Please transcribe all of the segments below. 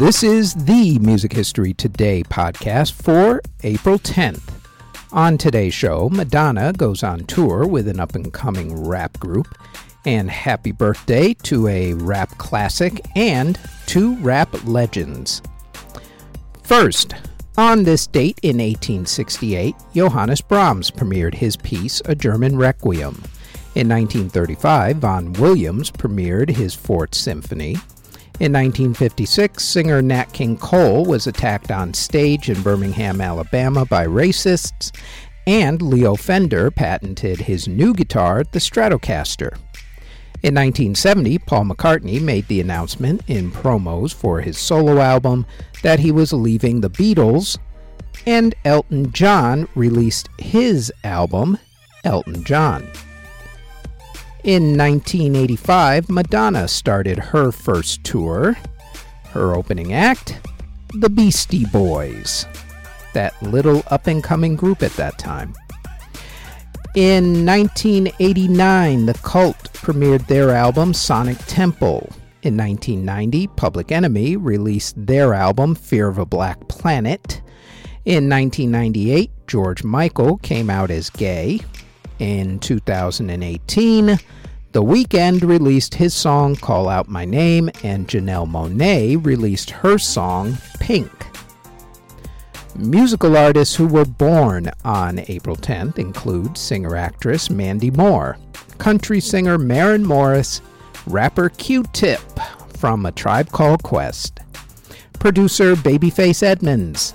This is the Music History Today podcast for April 10th. On today's show, Madonna goes on tour with an up and coming rap group, and happy birthday to a rap classic and two rap legends. First, on this date in 1868, Johannes Brahms premiered his piece, A German Requiem. In 1935, Vaughan Williams premiered his Fourth Symphony. In 1956, singer Nat King Cole was attacked on stage in Birmingham, Alabama by racists, and Leo Fender patented his new guitar, the Stratocaster. In 1970, Paul McCartney made the announcement in promos for his solo album that he was leaving the Beatles, and Elton John released his album, Elton John. In 1985, Madonna started her first tour. Her opening act, the Beastie Boys, that little up and coming group at that time. In 1989, The Cult premiered their album Sonic Temple. In 1990, Public Enemy released their album Fear of a Black Planet. In 1998, George Michael came out as gay. In 2018, The Weeknd released his song Call Out My Name, and Janelle Monáe released her song Pink. Musical artists who were born on April 10th include singer actress Mandy Moore, country singer Maren Morris, rapper Q Tip from A Tribe Called Quest, producer Babyface Edmonds,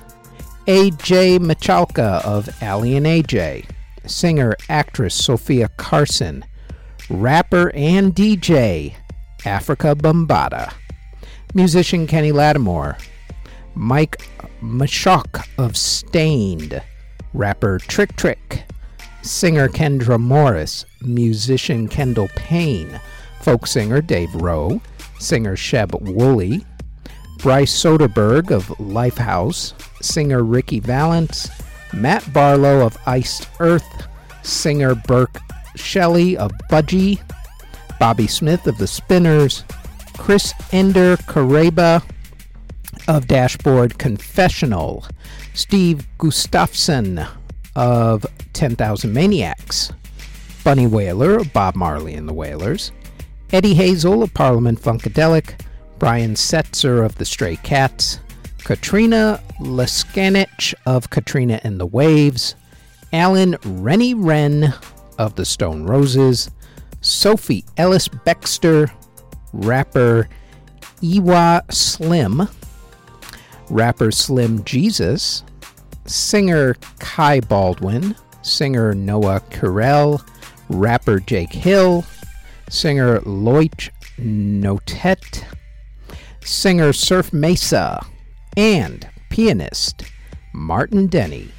AJ Michalka of Aly and AJ, singer actress Sofia Carson, rapper and DJ Afrika Bambaataa, musician Kenny Lattimore, Mike Mushok of Staind, rapper Trick Trick, singer Kendra Morris, musician Kendall Payne, folk singer Dave Rowe, singer Sheb Wooley, Bryce Soderberg of Lifehouse, singer Ricky Valance, Matt Barlow of Iced Earth, singer Burke Shelley of Budgie, Bobby Smith of The Spinners, Chris Ender Carrabba of Dashboard Confessional, Steve Gustafson of 10,000 Maniacs, Bunny Wailer of Bob Marley and the Wailers, Eddie Hazel of Parliament Funkadelic, Brian Setzer of the Stray Cats, Katrina Leskanich of Katrina and the Waves, Alan Reni Wren of the Stone Roses, Sophie Ellis Bextor, rapper Iwa Slim, rapper Slim Jesus, singer Kai Baldwin, singer Noah Carell, rapper Jake Hill, singer Loich Notet, singer Surf Mesa, and pianist Martin Denny.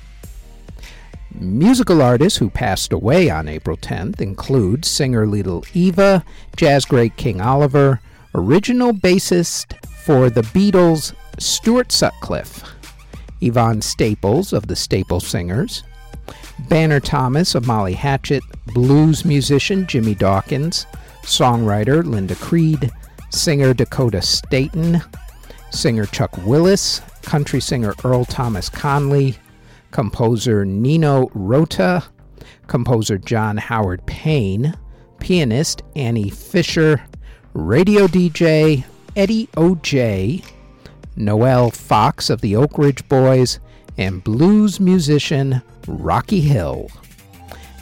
Musical artists who passed away on April 10th include singer Little Eva, jazz great King Oliver, original bassist for the Beatles Stuart Sutcliffe, Yvonne Staples of the Staples Singers, Banner Thomas of Molly Hatchet, blues musician Jimmy Dawkins, songwriter Linda Creed, singer Dakota Staton, singer Chuck Willis, country singer Earl Thomas Conley, composer Nino Rota, composer John Howard Payne, pianist Annie Fischer, radio DJ Eddie O.J., Noel Fox of the Oak Ridge Boys, and blues musician Rocky Hill.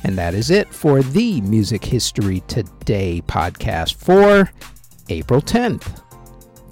And that is it for the Music History Today podcast for April 10th.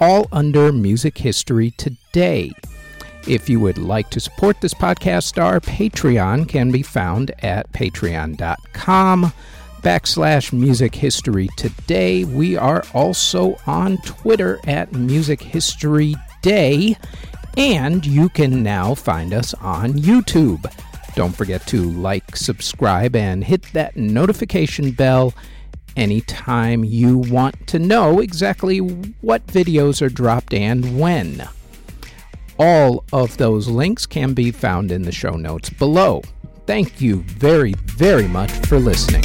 all under Music History Today. If you would like to support this podcast, our Patreon can be found at patreon.com backslash music history today. We are also on Twitter at Music History Day, and you can now find us on YouTube. Don't forget to like, subscribe, and hit that notification bell anytime you want to know exactly what videos are dropped and when. All of those links can be found in the show notes below. Thank you very, very much for listening.